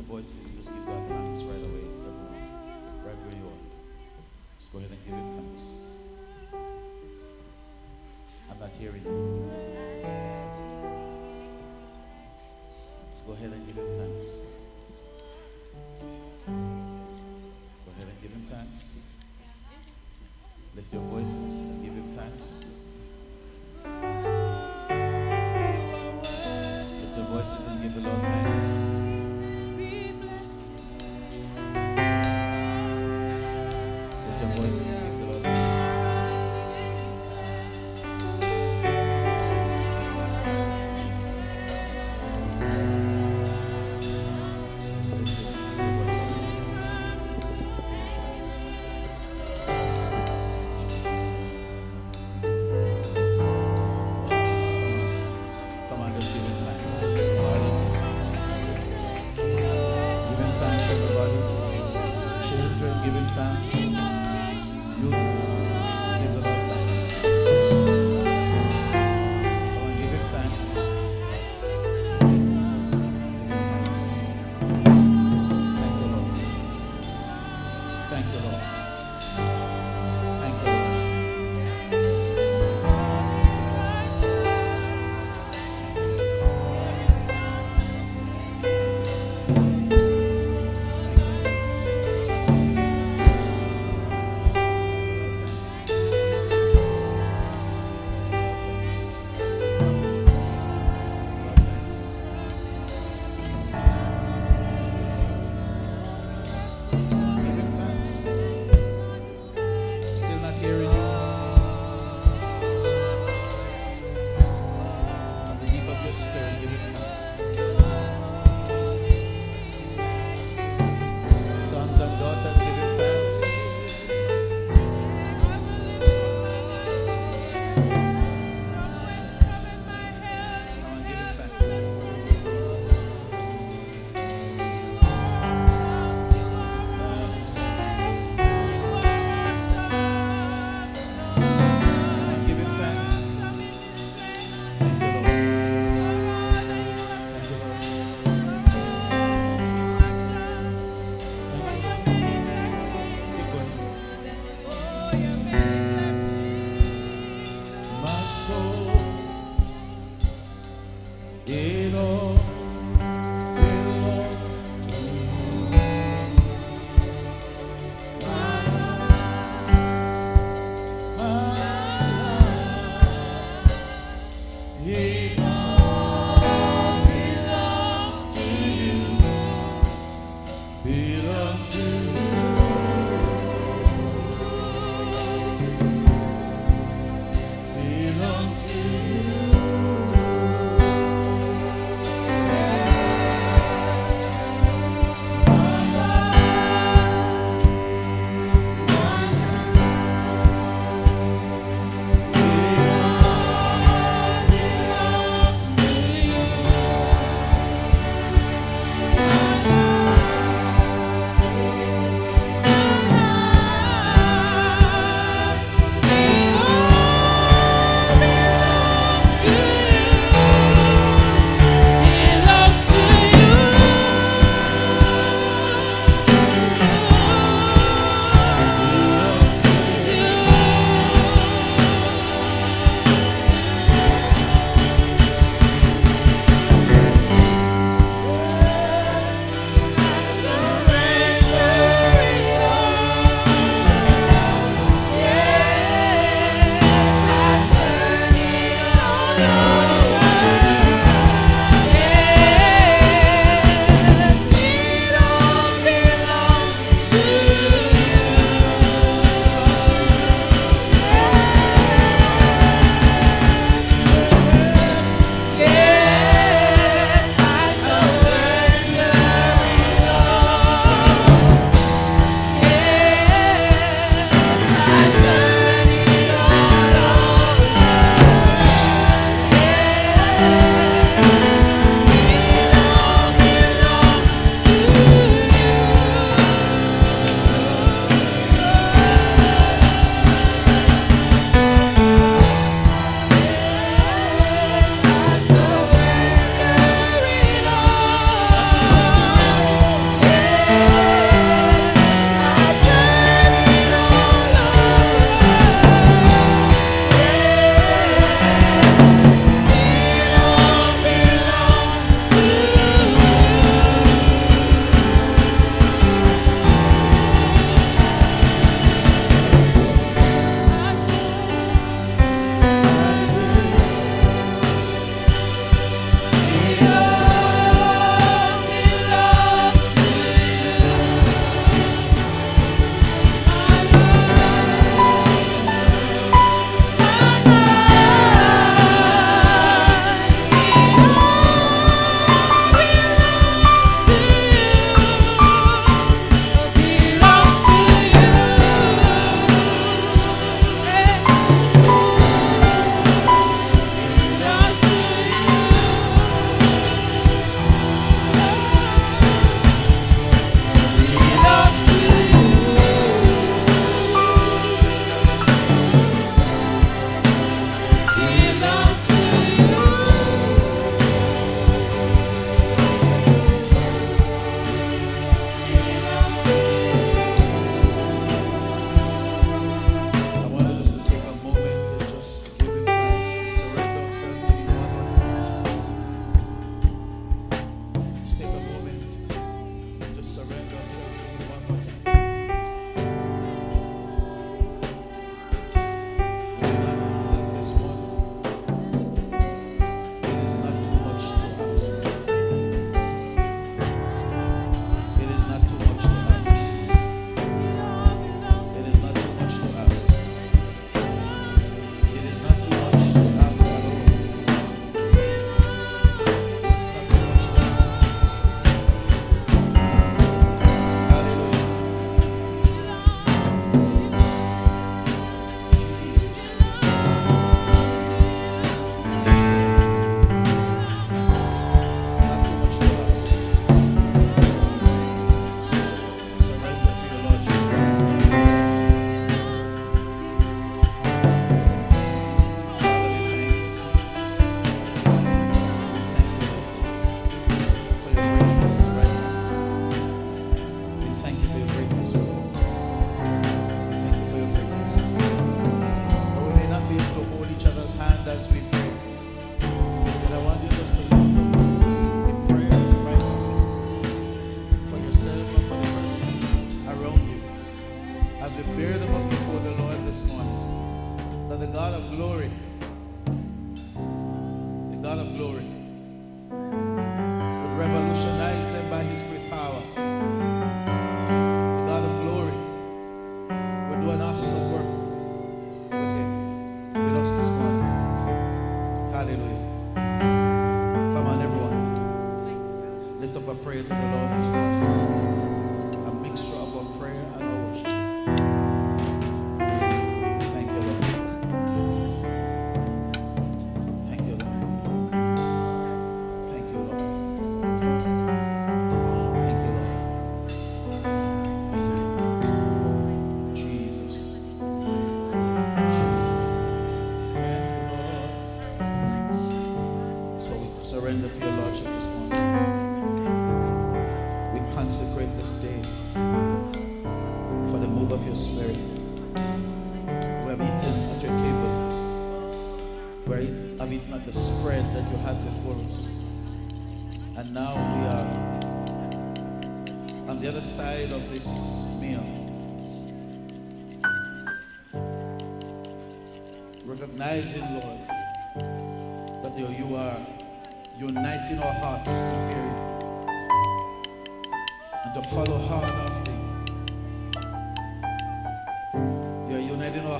your voices and just give God thanks right away, everyone, right where you are. Just go ahead and give Him thanks. I'm not hearing you.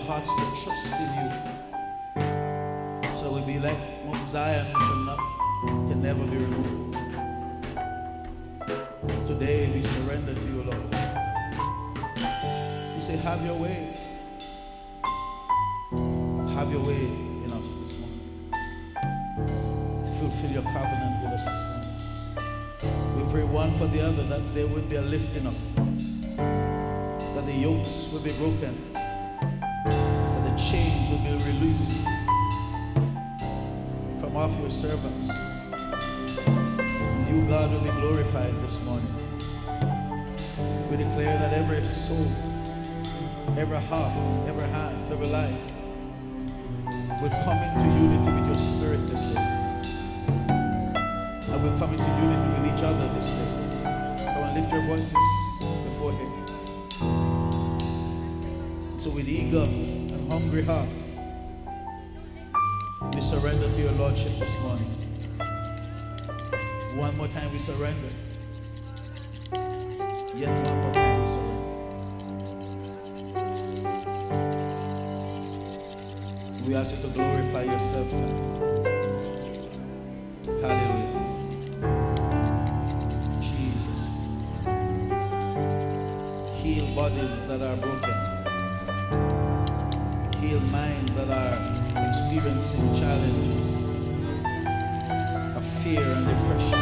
Hearts to trust in you. So we'll be like Mount Zion, which not, can never be removed. Today we surrender to you, Lord. We say, have your way. Have your way in us this morning. Fulfill your covenant with us this morning. We pray one for the other that there will be a lifting up, that the yokes will be broken, be released from off your servants. You, God, will be glorified this morning. We declare that every soul, every heart, every hand, every life will come into unity with your spirit this day. And we'll come into unity with each other this day. Come and lift your voices before Him. So, with eager and hungry heart, Lordship this morning. One more time, we surrender. Yet one more time, we surrender. We ask you to glorify yourself. Hallelujah. Jesus. Heal bodies that are broken. Heal minds that are experiencing challenges fear and depression,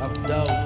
of doubt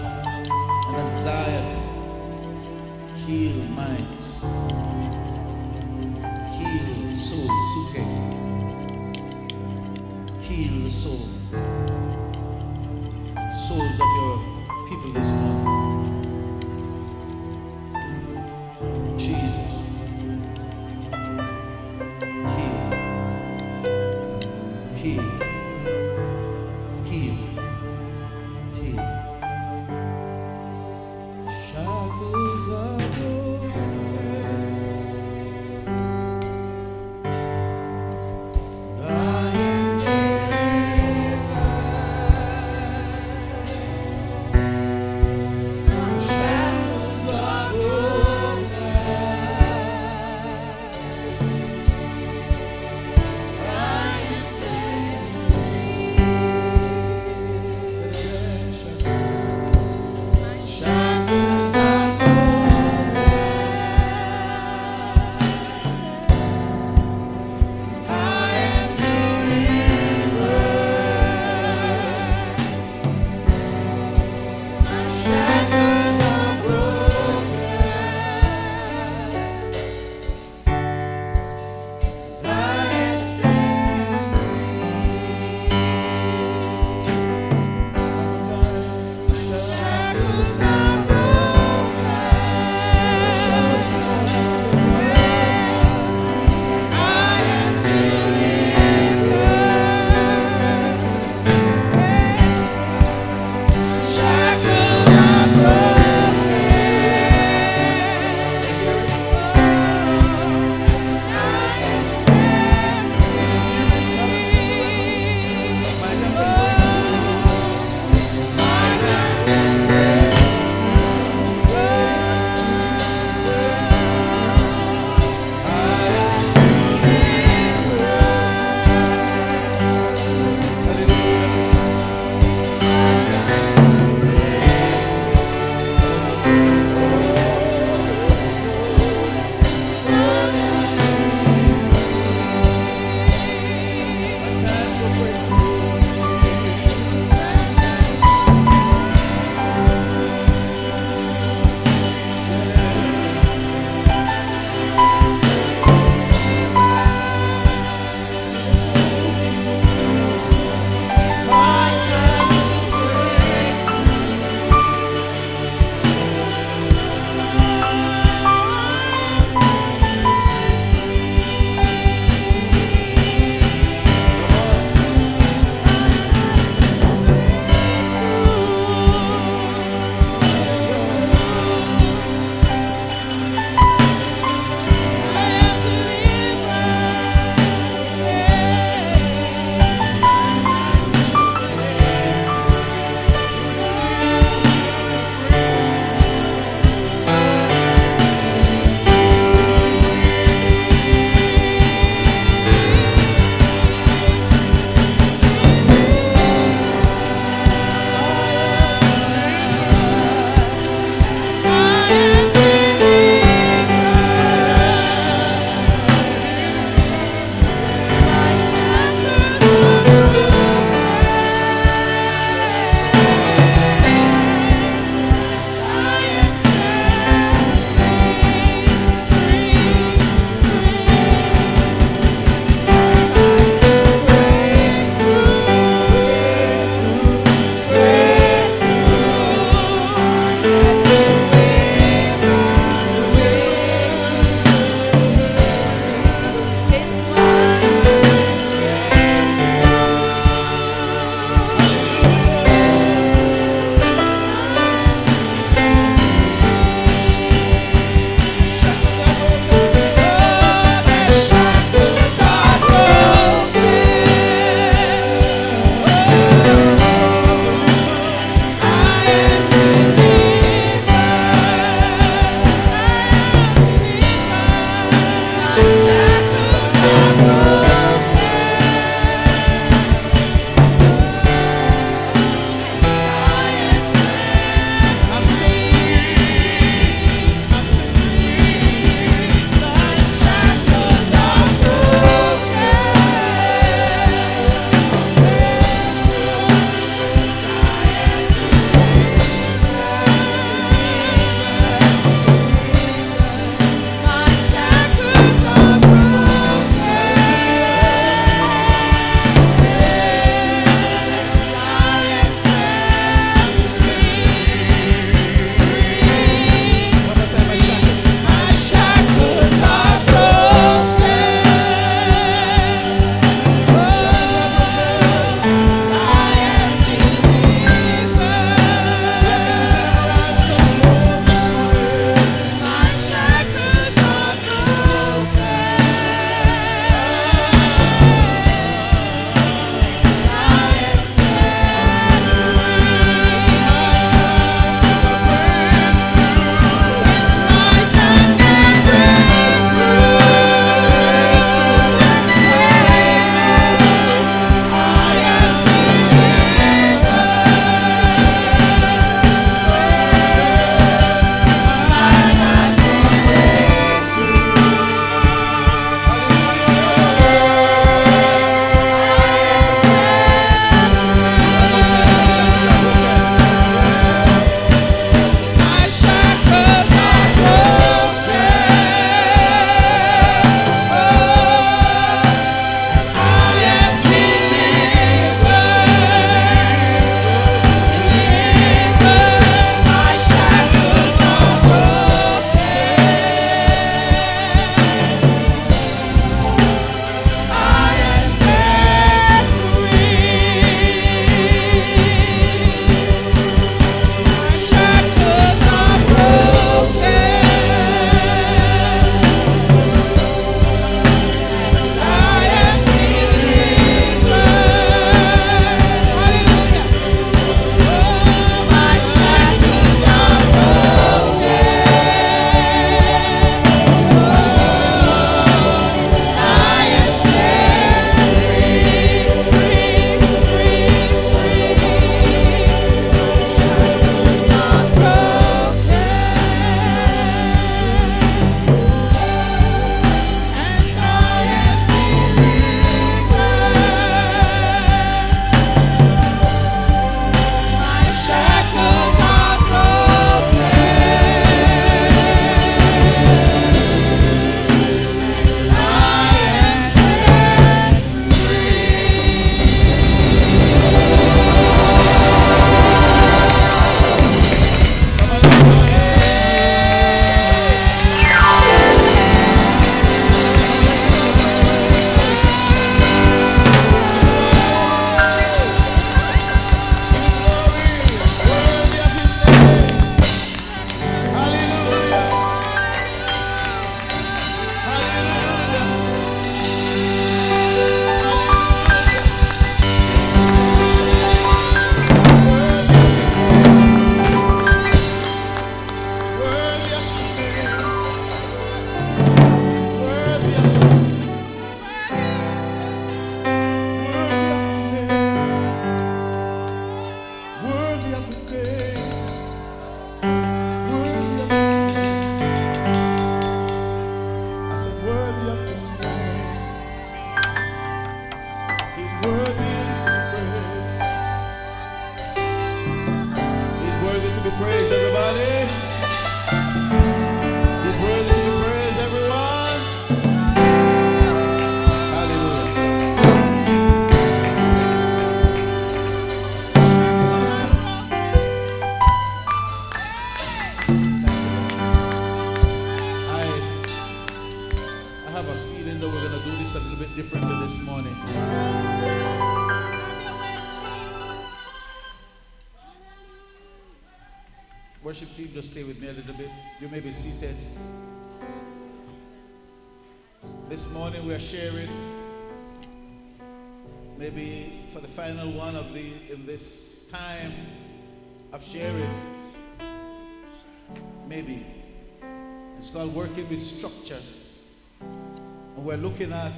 looking at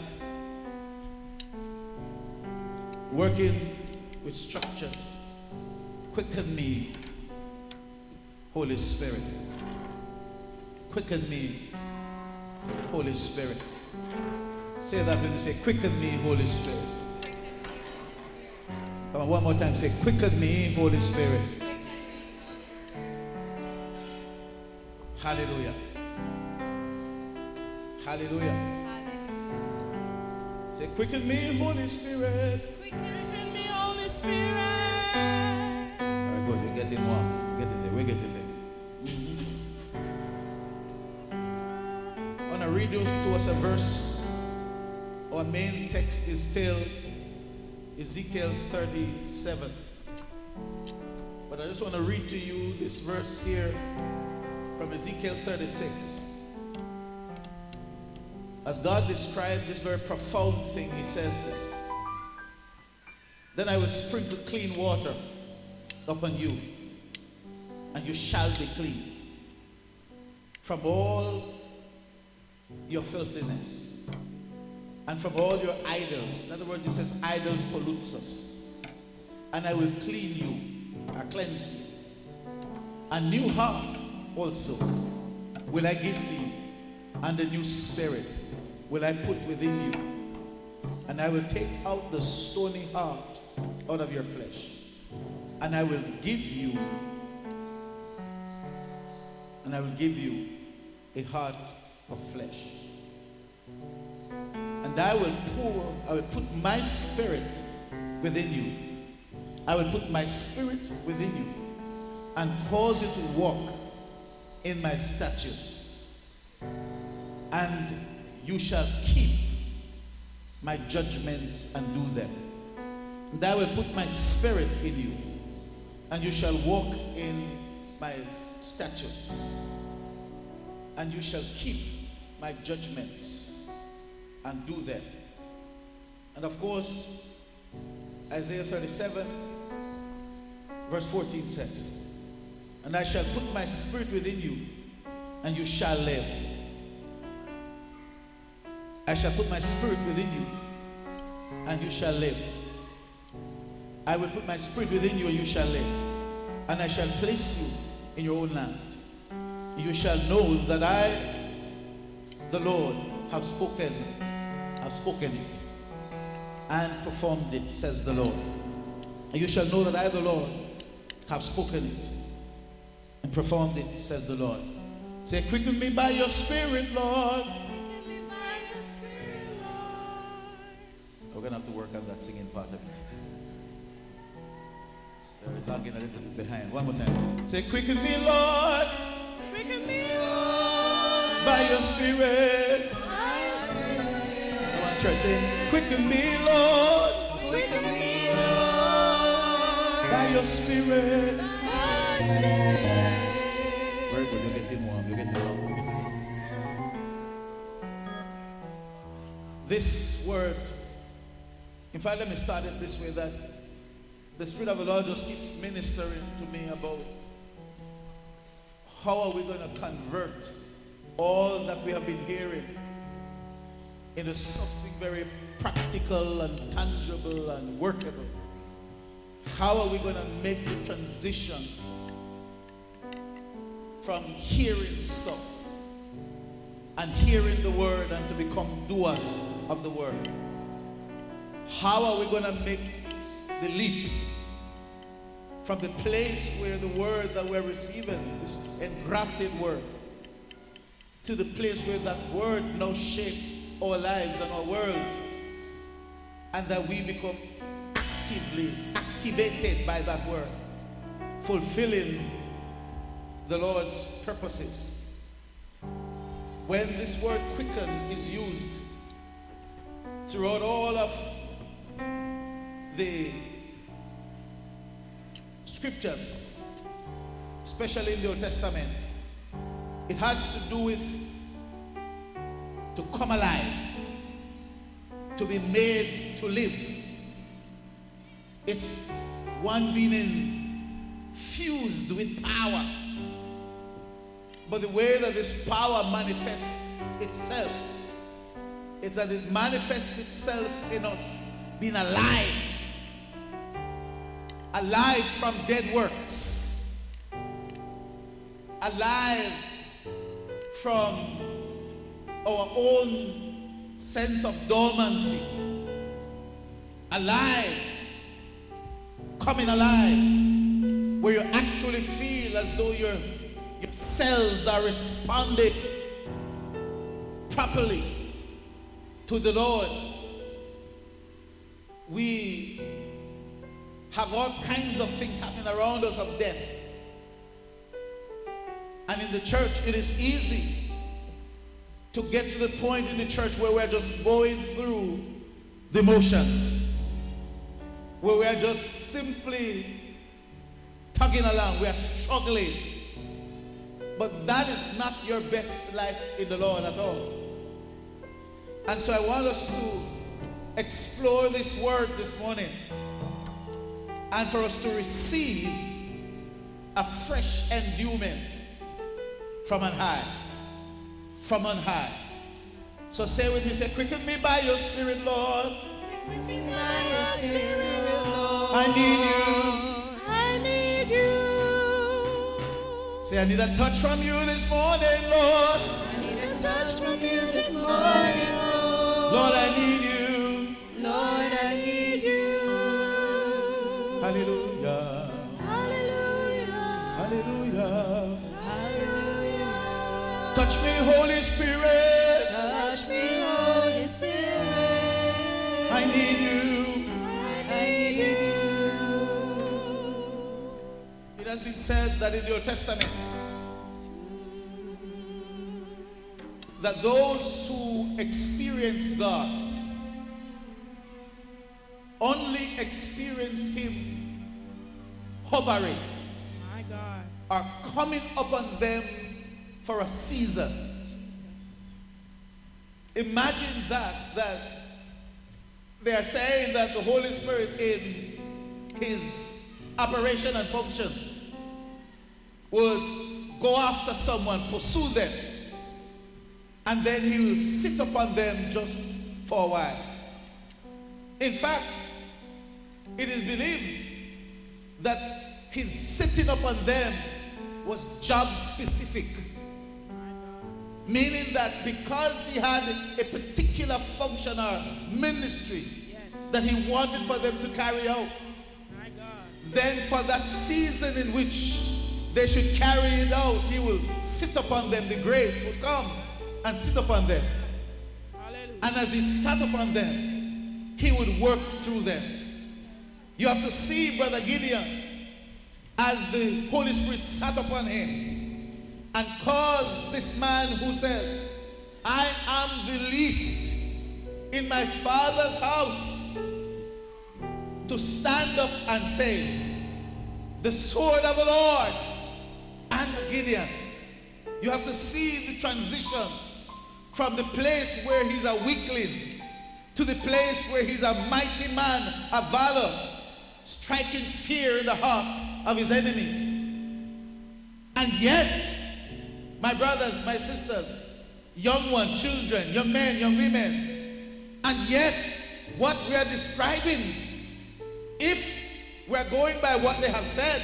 working with structures quicken me holy spirit quicken me holy spirit say that when you say quicken me holy spirit Come on, one more time. Say, quicken me, Holy Spirit. Hallelujah. Hallelujah. Say, quicken me, Holy Spirit. Quicken me, Holy Spirit. Very good. You're getting warm. Getting there. We're getting there. I want to read you to us a verse. Our main text is still Ezekiel 37. But I just want to read to you this verse here from Ezekiel 36. As God described this very profound thing, He says this Then I will sprinkle clean water upon you, and you shall be clean from all your filthiness and from all your idols. In other words, he says, idols pollutes us. And I will clean you, or cleanse you. A new heart also will I give to you, and a new spirit will I put within you. And I will take out the stony heart out of your flesh. And I will give you, and I will give you a heart of flesh. And I will pour, I will put my spirit within you. I will put my spirit within you and cause you to walk in my statutes. And you shall keep my judgments and do them. And I will put my spirit in you, and you shall walk in my statutes. And you shall keep my judgments and do them. And of course, Isaiah 37, verse 14 says, And I shall put my spirit within you, and you shall live. I shall put my spirit within you, and you shall live. I will put my spirit within you, and you shall live. And I shall place you in your own land. You shall know that I, the Lord, have spoken, have spoken it, and performed it, says the Lord. And you shall know that I, the Lord, have spoken it, and performed it, says the Lord. Say, quicken me by your spirit, Lord. We're going to have to work on that singing part of it. We're lagging a little bit behind. One more time. Say, quicken me, Lord, Quicken me, Lord. by your spirit. By your spirit. Come on, church. Say, quicken me, Lord, Quicken me, Lord. by your spirit. By your spirit. Very good. You're getting warm. You're getting warm. You're getting warm. This word, in fact, let me start it this way that the Spirit of the Lord just keeps ministering to me about how are we going to convert all that we have been hearing into something very practical and tangible and workable. How are we going to make the transition from hearing stuff and hearing the word and to become doers of the word? How are we going to make the leap from the place where the word that we're receiving is engrafted word to the place where that word now shape our lives and our world and that we become actively activated by that word fulfilling the Lord's purposes? When this word quicken is used throughout all of the scriptures, especially in the Old Testament, it has to do with to come alive, to be made to live. It's one being infused with power. But the way that this power manifests itself is that it manifests itself in us being alive. Alive from dead works. Alive from our own sense of dormancy. Alive. Coming alive. Where you actually feel as though your, your cells are responding properly to the Lord. We have all kinds of things happening around us of death. And in the church, it is easy to get to the point in the church where we're just going through the motions, where we are just simply tugging along, we are struggling. But that is not your best life in the Lord at all. And so I want us to explore this word this morning and for us to receive a fresh endowment from on high. From on high. So say with me, say, quicken me by your spirit, Lord. Quicken me by your spirit, Lord. I need you. I need you. Say, I need a touch from you this morning, Lord. I need a touch from you this morning, Lord. Lord, I need you. Hallelujah. Hallelujah. Hallelujah. Hallelujah. Touch me, Holy Spirit. Touch me, Holy Spirit. I need you. I need you. It has been said that in the Old Testament that those who experience God only experience Him hovering My God. or coming upon them for a season. Imagine that, that they are saying that the Holy Spirit in his operation and function would go after someone, pursue them, and then he will sit upon them just for a while. In fact, it is believed that his sitting upon them was job specific. Meaning that because he had a particular function or ministry Yes. that he wanted for them to carry out, then for that season in which they should carry it out, he will sit upon them. The grace will come and sit upon them. Hallelujah. And as he sat upon them, he would work through them. You have to see Brother Gideon as the Holy Spirit sat upon him and caused this man who says, I am the least in my father's house to stand up and say, The sword of the Lord and Gideon. You have to see the transition from the place where he's a weakling to the place where he's a mighty man a valor, striking fear in the heart of his enemies. And yet, my brothers, my sisters, young ones, children, young men, young women, and yet, what we are describing, if we're going by what they have said,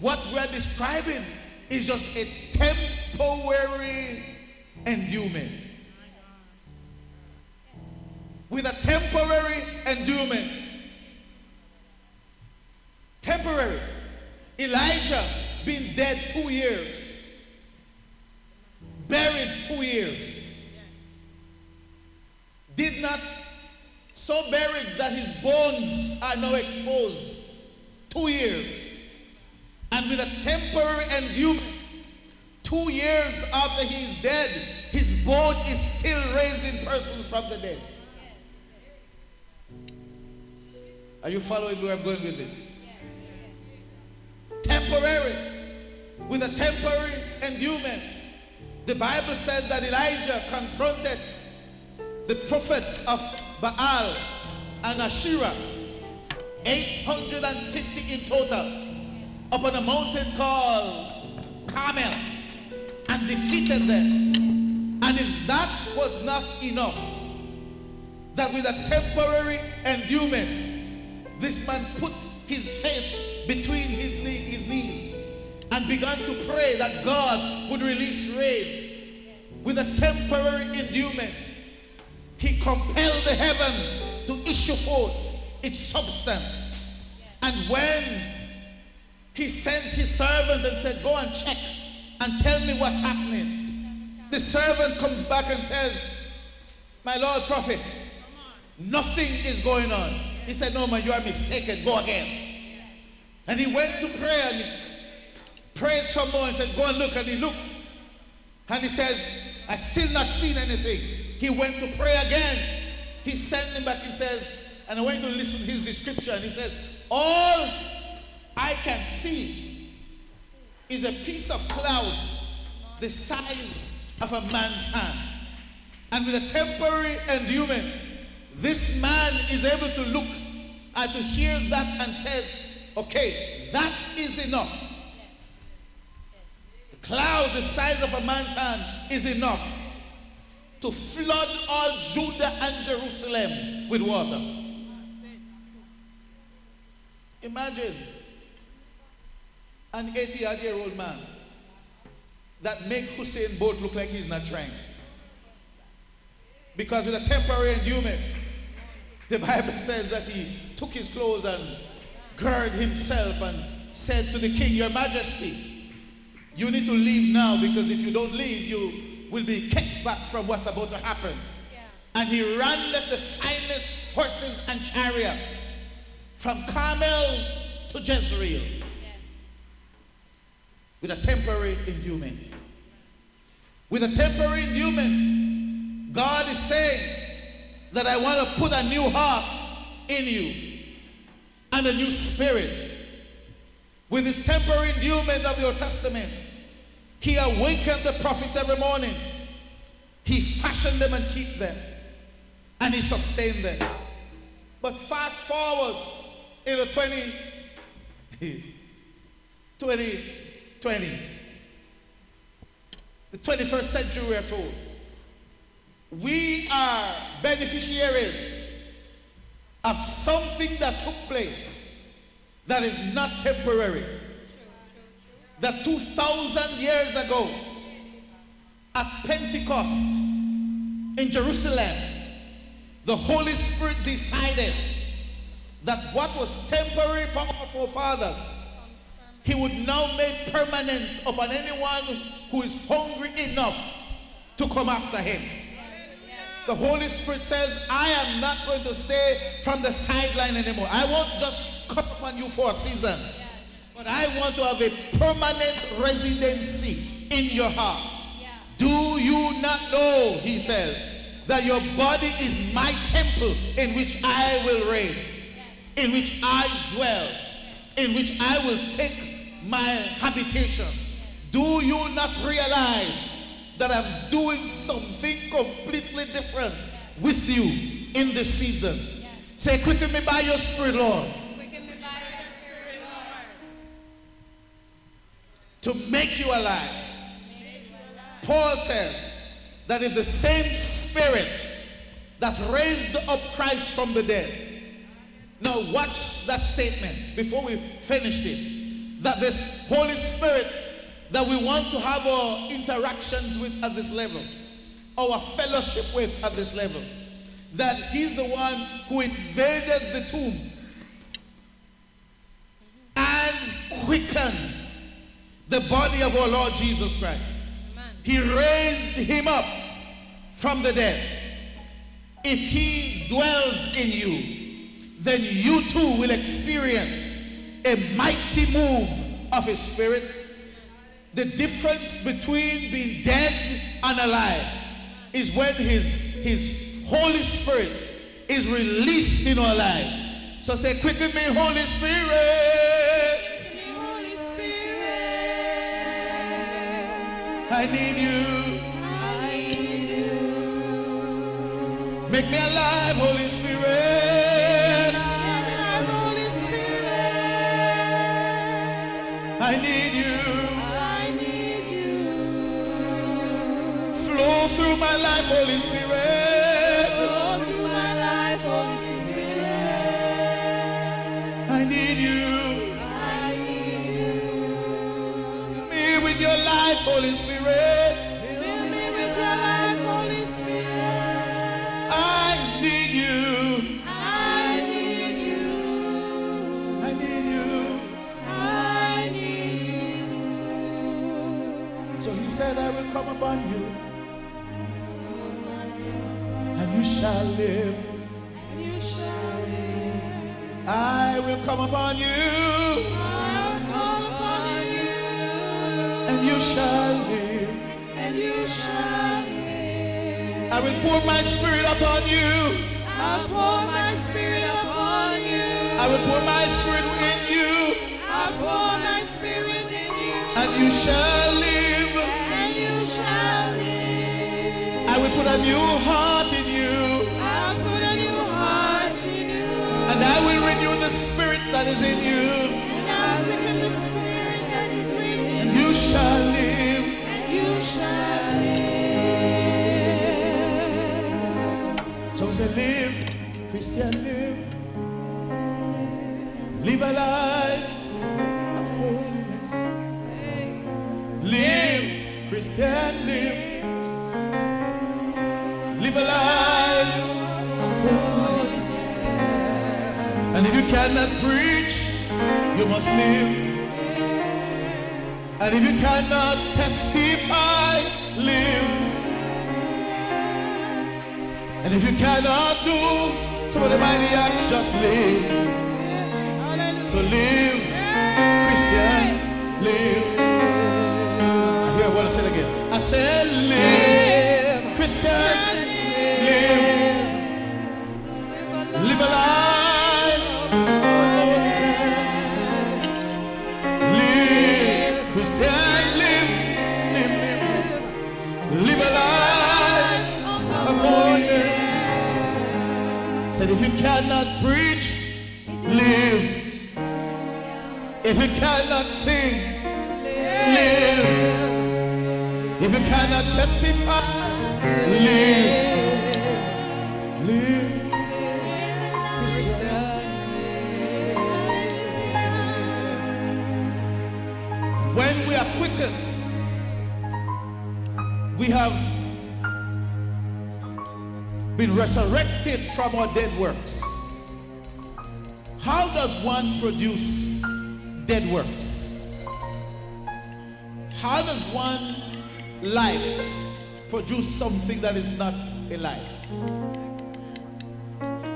what we are describing is just a temporary endowment. With a temporary endowment. Temporary. Elijah been dead two years. Buried two years. Did not so buried that his bones are now exposed. Two years. And with a temporary endowment, two years after he is dead, his bone is still raising persons from the dead. Are you following where I'm going with this? Temporary. With a temporary endowment. The Bible says that Elijah confronted the prophets of Baal and Asherah, 850 in total, upon a mountain called Carmel and defeated them. And if that was not enough, that with a temporary endowment, this man put his face and began to pray that God would release rain. With a temporary endowment, he compelled the heavens to issue forth its substance. And when he sent his servant and said, Go and check and tell me what's happening, the servant comes back and says, My Lord Prophet, nothing is going on. He said, No, man, you are mistaken. Go again. And he went to pray and he prayed some more and said, Go and look. And he looked. And he says, I still not seen anything. He went to pray again. He sent him back. He says, and I went to listen to his description. He says, All I can see is a piece of cloud the size of a man's hand. And with a temporary endowment, this man is able to look and to hear that and said, Okay, that is enough. Cloud the size of a man's hand is enough to flood all Judah and Jerusalem with water. Imagine an 80 year old man that make Usain Bolt look like he's not trying. Because with a temporary endowment, the Bible says that he took his clothes and girded himself and said to the king, Your Majesty, you need to leave now because if you don't leave, you will be kept back from what's about to happen. And he ran left the finest horses and chariots from Carmel to Jezreel with a temporary endowment. With a temporary endowment, God is saying that I want to put a new heart in you and a new spirit. With this temporary endowment of the Old Testament, he awakened the prophets every morning. He fashioned them and kept them. And he sustained them. But fast forward in the 20, 2020, the 21st century we are told. We are beneficiaries of something that took place that is not temporary that 2,000 years ago at Pentecost in Jerusalem, the Holy Spirit decided that what was temporary for our forefathers, He would now make permanent upon anyone who is hungry enough to come after Him. The Holy Spirit says, I am not going to stay from the sideline anymore. I won't just come upon you for a season. But I want to have a permanent residency in your heart. Yeah. Do you not know, he says, that your body is my temple in which I will reign, in which I dwell, in which I will take my habitation? Do you not realize that I'm doing something completely different with you in this season? Say, quicken me by your spirit, Lord. To make you alive. Paul says that is the same spirit that raised up Christ from the dead. Now, watch that statement before we finished it. That this Holy Spirit that we want to have our interactions with at this level, our fellowship with at this level, that He's the one who invaded the tomb and quickened the body of our Lord Jesus Christ. Amen. He raised him up from the dead. If he dwells in you, then you too will experience a mighty move of his spirit. The difference between being dead and alive is when his, his Holy Spirit is released in our lives. So say, quicken me, Holy Spirit. I need you. I need you. Make me alive, Holy Spirit. Holy Spirit, I need you. I need you. Flow through my life, Holy Spirit. Come upon you. I'll call upon you. And you shall live. And you shall live. I will pour my spirit upon you. I'll pour my spirit upon you. I will pour my spirit in you. I'll pour my spirit in you. And you shall live. And you shall live. I will put a new heart that is in you. And I'll quicken the spirit that is within And you. you shall live. And you shall live. So say, live, Christian, live. Live a life of holiness. Live, Christian, live. Live a life of holiness. And if you cannot preach, you must live. And if you cannot testify, live. And if you cannot do some of the mighty acts, just live. So live, Christian, live. I hear what I said again. I said live, Christian, Said if you cannot preach, live. If you cannot sing, live. If you cannot testify, live. Live. When we are quickened, we have been resurrected from our dead works. How does one produce dead works? How does one life produce something that is not a life?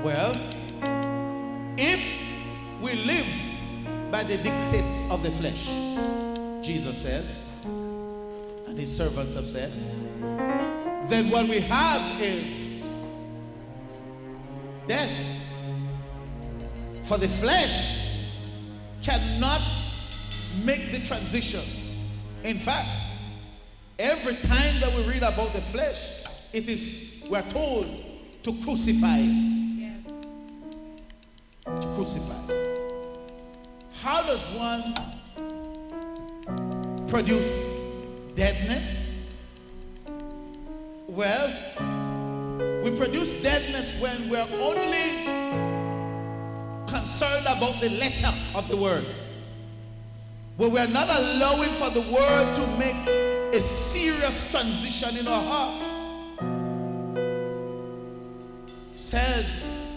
Well, if we live by the dictates of the flesh, Jesus said, and his servants have said, then what we have is death. For the flesh cannot make the transition. In fact, every time that we read about the flesh, it is, we're told to crucify it. To crucify. How does one produce deadness? Well, we produce deadness when we're only concerned about the letter of the word. But we're not allowing for the word to make a serious transition in our hearts. Says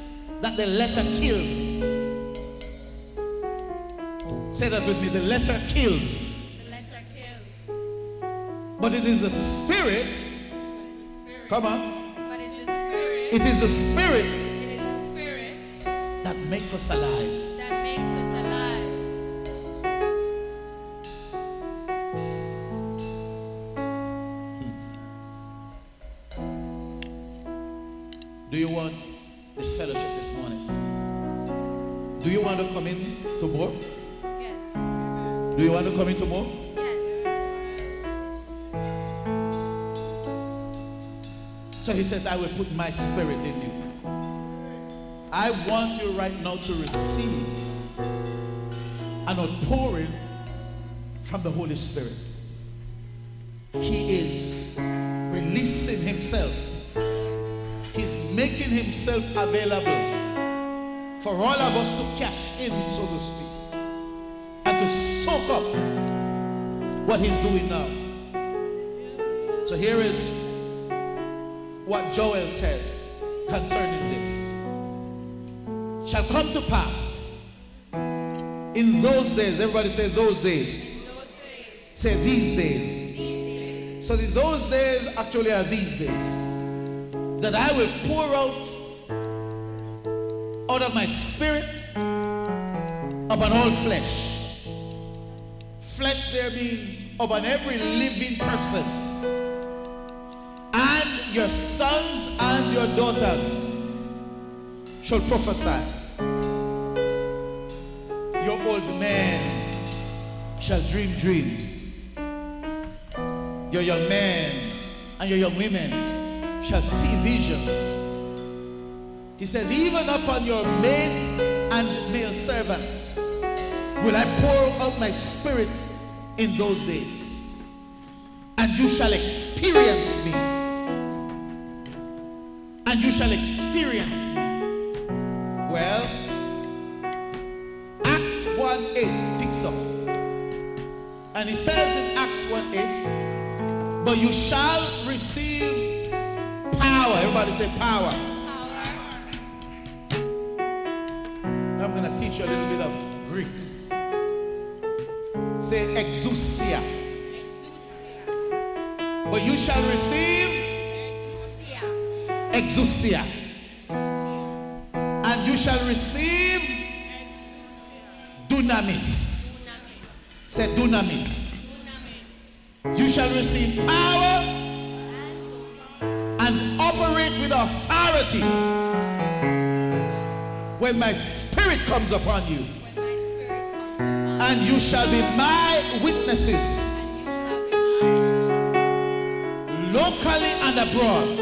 that the letter kills. Say that with me the letter kills. The letter kills, But it is the spirit. spirit. Come on. It is a spirit It is the spirit that makes us alive. that makes us alive. Do you want this fellowship this morning? Do you want to come in to more? Yes. Do you want to come into more? So he says, I will put my spirit in you. I want you right now to receive an outpouring from the Holy Spirit. He is releasing himself. He's making himself available for all of us to cash in, so to speak, and to soak up what he's doing now. So here is what Joel says concerning this. Shall come to pass in those days, everybody say those days. Those days. Say these days. These days. So those days actually are these days. That I will pour out out of my spirit upon all flesh. Flesh there being upon every living person. Your sons and your daughters shall prophesy. Your old men shall dream dreams. Your young men and your young women shall see vision. He says, even upon your maid and male servants will I pour out my spirit in those days. And you shall experience me. And you shall experience me. Well, Acts 1 8 picks up. And he says in Acts 1 8, but you shall receive power. Everybody say power. Power. Now I'm going to teach you a little bit of Greek. Say exousia. Exousia. But you shall receive Exousia. And you shall receive dunamis. Say dunamis. You shall receive power and operate with authority when my spirit comes upon you. And you shall be my witnesses locally and abroad,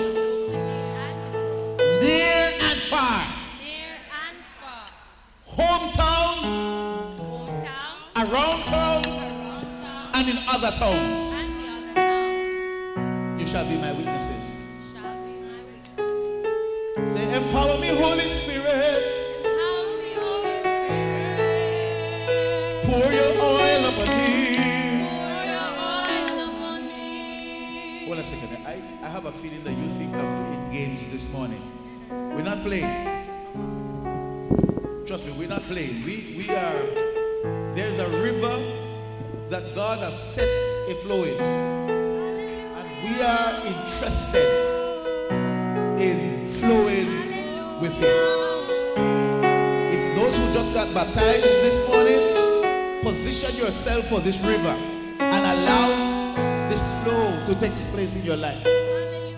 and in other towns. and the other towns You shall be my witnesses. shall be my witnesses. Say, empower me, Holy Spirit. Empower me, Holy Spirit. Pour your oil upon me. Pour your oil upon me. Hold a second. I, I have a feeling that you think I'm playing games this morning. We're not playing. Trust me, we're not playing. We, we are, there's a river that God has set a flowing. And we are interested in flowing with Him. If those who just got baptized this morning, position yourself for this river and allow this flow to take place in your life.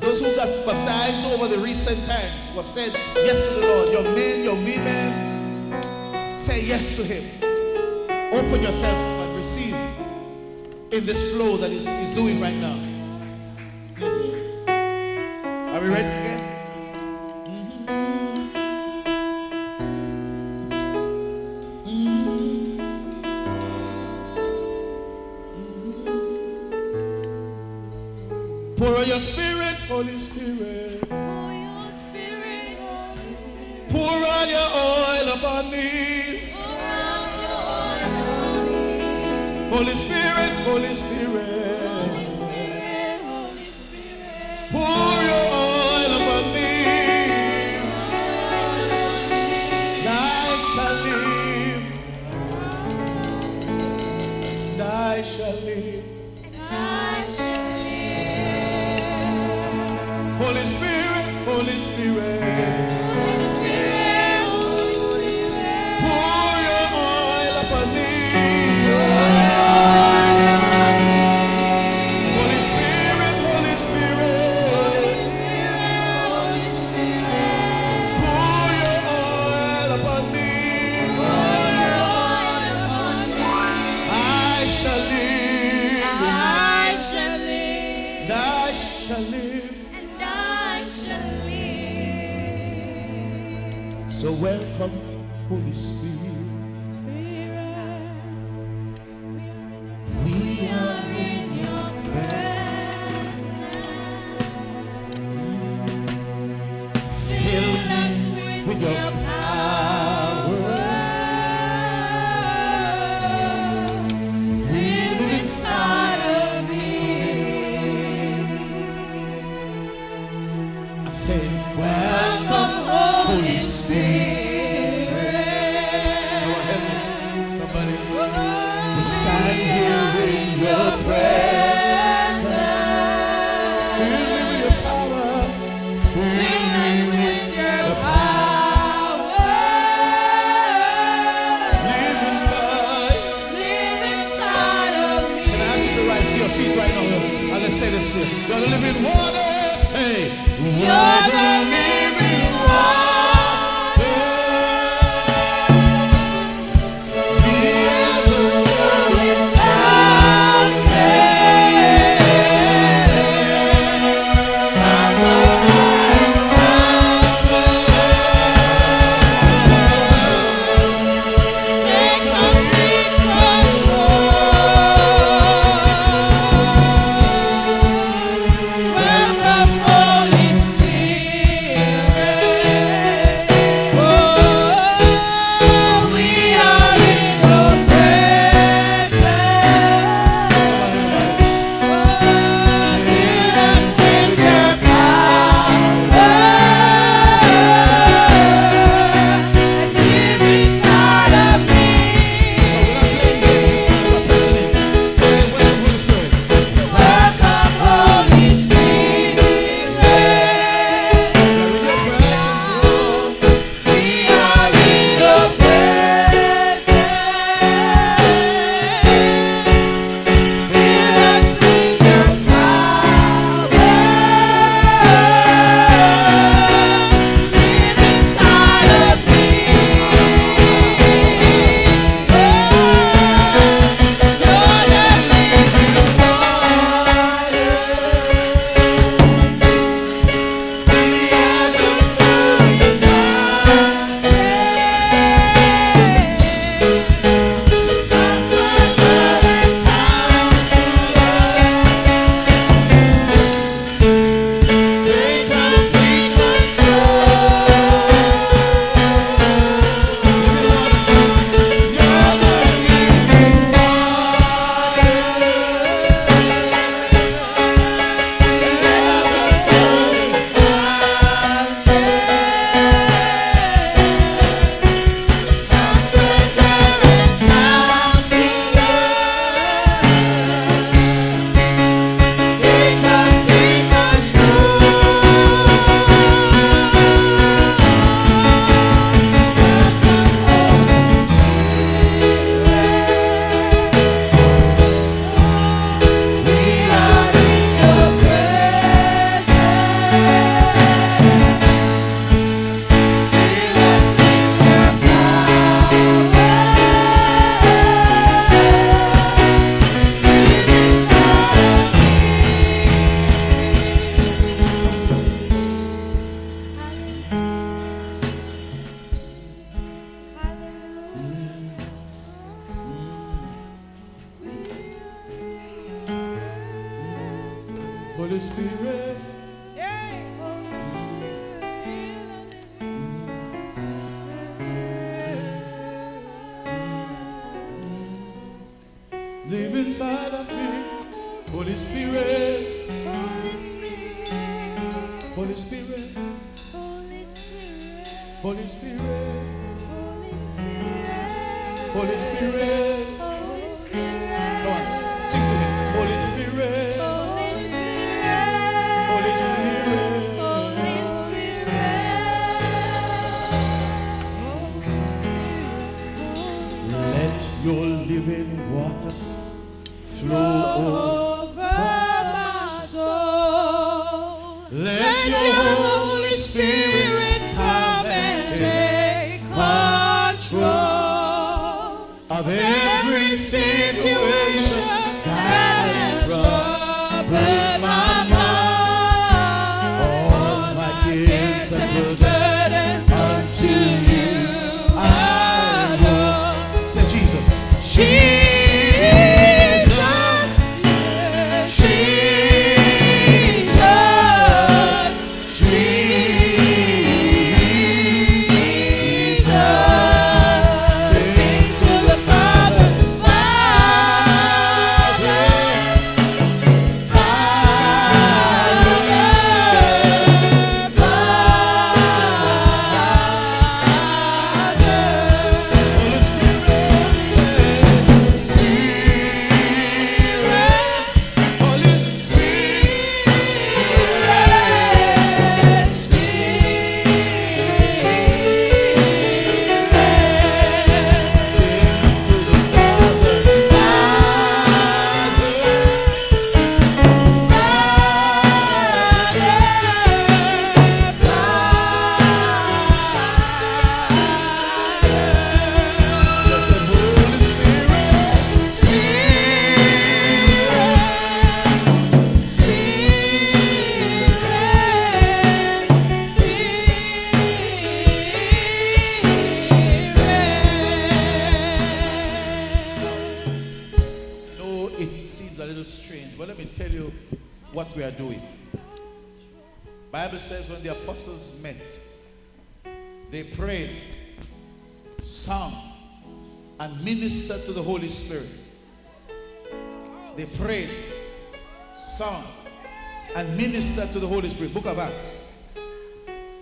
Those who got baptized over the recent times, who have said yes to the Lord, your men, your women, say yes to Him. Open yourself in this flow that is is doing right now.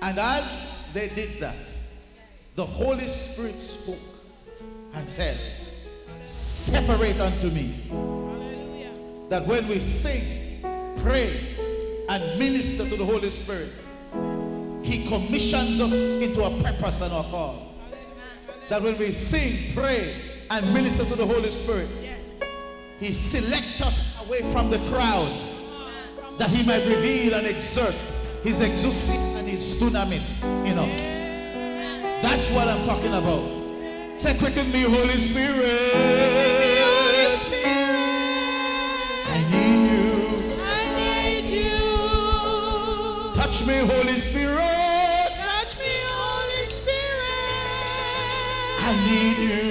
And as they did that, the Holy Spirit spoke and said, Separate unto me. That when we sing, pray, and minister to the Holy Spirit, He commissions us into a purpose and a call. That when we sing, pray, and minister to the Holy Spirit, He selects us away from the crowd that He might reveal and exert His exousia His dunamis in us. That's what I'm talking about. Say, quicken me, Holy Spirit. Holy Spirit, I need you. I need you. Touch me, Holy Spirit. Touch me, Holy Spirit. I need you.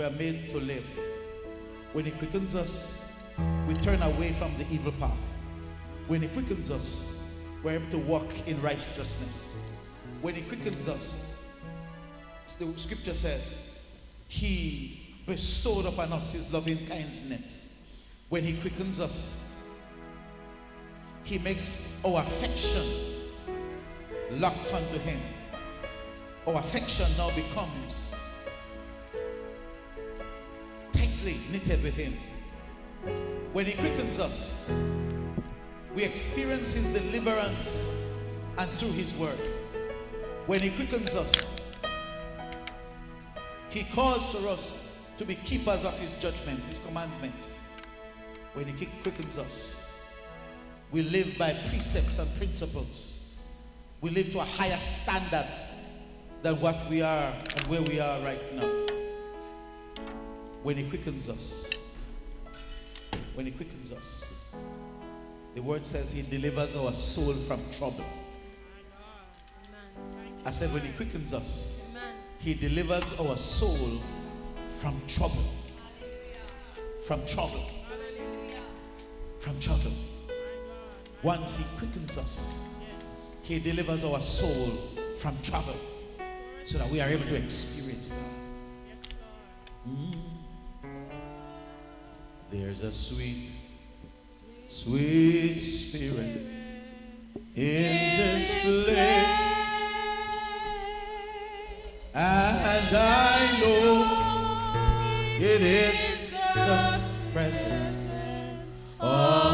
We are made to live. When He quickens us, we turn away from the evil path. When He quickens us, we're able to walk in righteousness. When He quickens us, the scripture says, He bestowed upon us His loving kindness. When He quickens us, He makes our affection locked unto Him. Our affection now becomes tightly knitted with Him. When He quickens us, we experience His deliverance and through His word. When He quickens us, He calls for us to be keepers of His judgments, His commandments. When He quickens us, we live by precepts and principles. We live to a higher standard than what we are and where we are right now. When He quickens us, when He quickens us, the word says He delivers our soul from trouble. I said, when He quickens us, He delivers our soul from trouble. From trouble. From trouble. Once He quickens us, He delivers our soul from trouble so that we are able to experience God. Mm. There's a sweet, sweet spirit in this place. And I know it is the presence of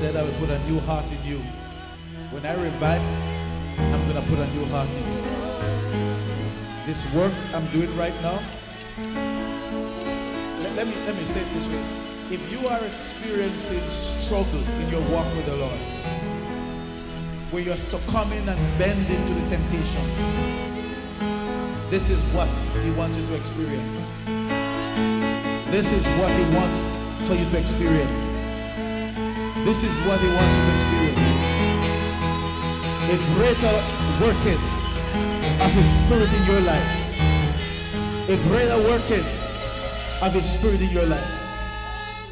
said, I will put a new heart in you. When I revive, I'm going to put a new heart in you. This work I'm doing right now, let, let me, let me say it this way. If you are experiencing struggle in your walk with the Lord, where you're succumbing and bending to the temptations, this is what He wants you to experience. This is what He wants for you to experience. This is what He wants you to experience. A greater working of His Spirit in your life. A greater working of His Spirit in your life.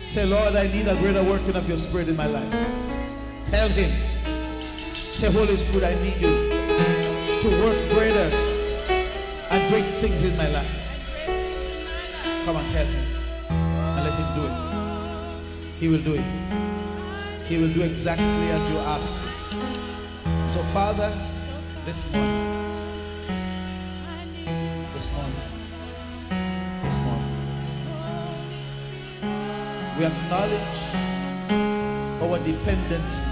Say, Lord, I need a greater working of your Spirit in my life. Tell Him. Say, Holy Spirit, I need you to work greater and great things in my life. Come on, tell Him. And let Him do it. He will do it. He will do exactly as you asked. So, Father, this morning, this morning, this morning, we acknowledge our dependency.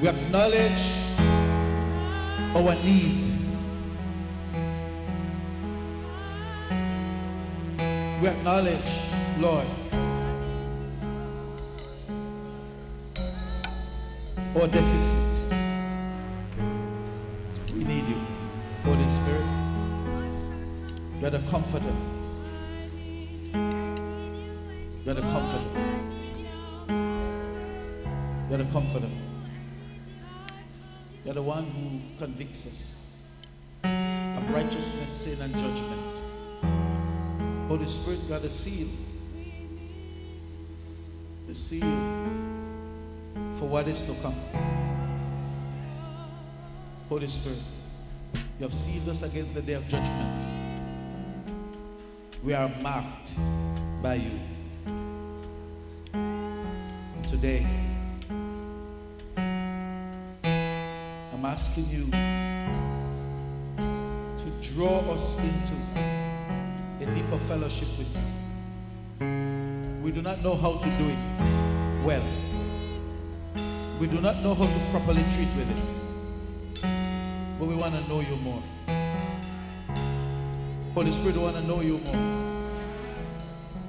We acknowledge our need. We acknowledge, Lord, deficit. We need you, Holy Spirit. You're the comforter. You're the comforter. You're the comforter. You're the one who convicts us of righteousness, sin, and judgment. Holy Spirit, got a seal. The seal for what is to come. Holy Spirit, you have sealed us against the day of judgment. We are marked by you. Today, I'm asking you to draw us into a deeper fellowship with you. We do not know how to do it well. We do not know how to properly treat with it. But we want to know you more. Holy Spirit, we want to know you more.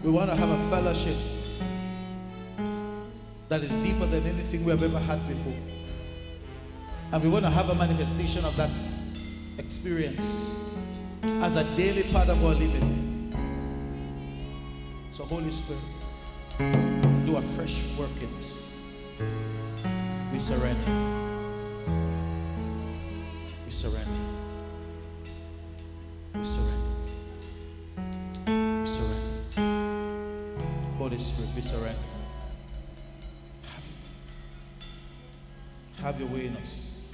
We want to have a fellowship that is deeper than anything we have ever had before. And we want to have a manifestation of that experience as a daily part of our living. So, Holy Spirit, do a fresh work in us. We surrender. We surrender. We surrender. We surrender. Holy Spirit, we surrender. Have your way in us.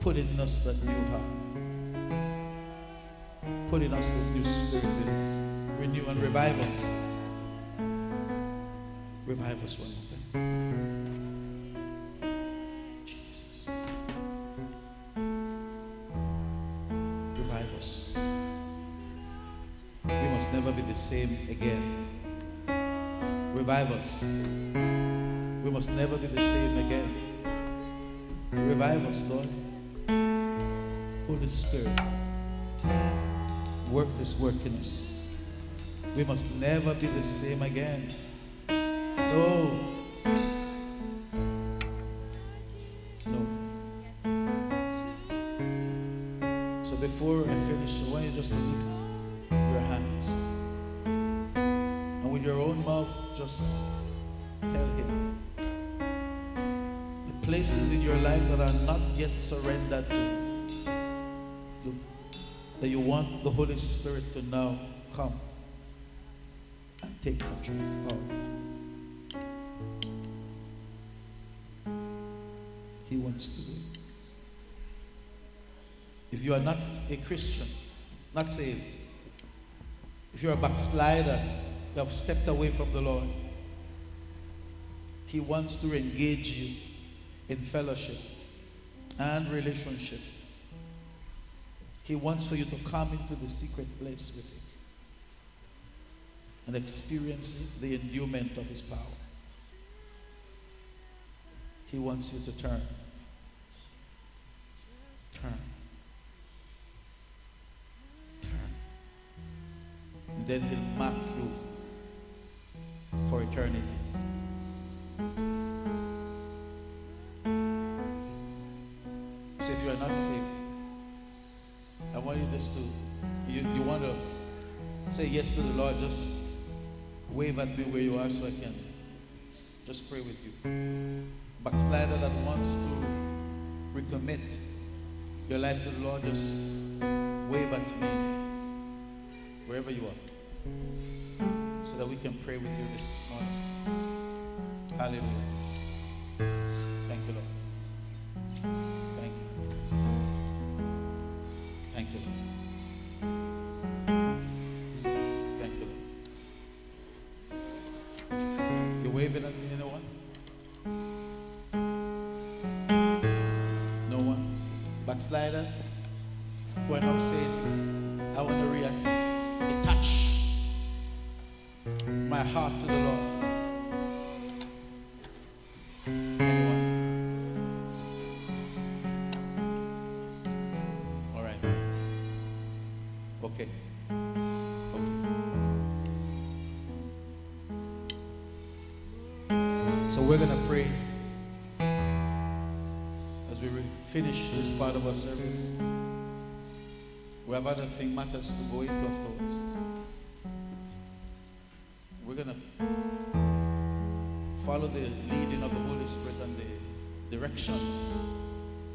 Put in us that new heart. Put in us that new spirit. Renew and revive us. Revive us one Revive us. We must never be the same again. Revive us, Lord. Holy Spirit, work this work in us. We must never be the same again. The Holy Spirit to now come and take control of. He wants to do it. If you are not a Christian, not saved, if you're a backslider, you have stepped away from the Lord, He wants to engage you in fellowship and relationship. He wants for you to come into the secret place with Him and experience the endowment of His power. He wants you to turn. Turn. Turn. And then He'll mark you for eternity. You to, you, you want to say yes to the Lord, just wave at me where you are so I can just pray with you. Backslider that wants to recommit your life to the Lord, just wave at me wherever you are so that we can pray with you this morning. Hallelujah. Thank you, Lord. Thank you. Thank you, Lord. Who are now saying, I want to touch my heart to the Lord. Anyone? All right. Okay. Okay. So we're going to pray as we finish this part of our service wherever the thing matters to go into of thoughts. We're going to follow the leading of the Holy Spirit and the directions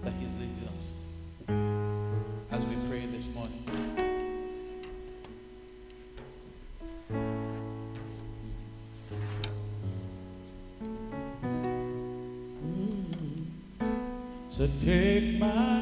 that He's leading us as we pray this morning. So take my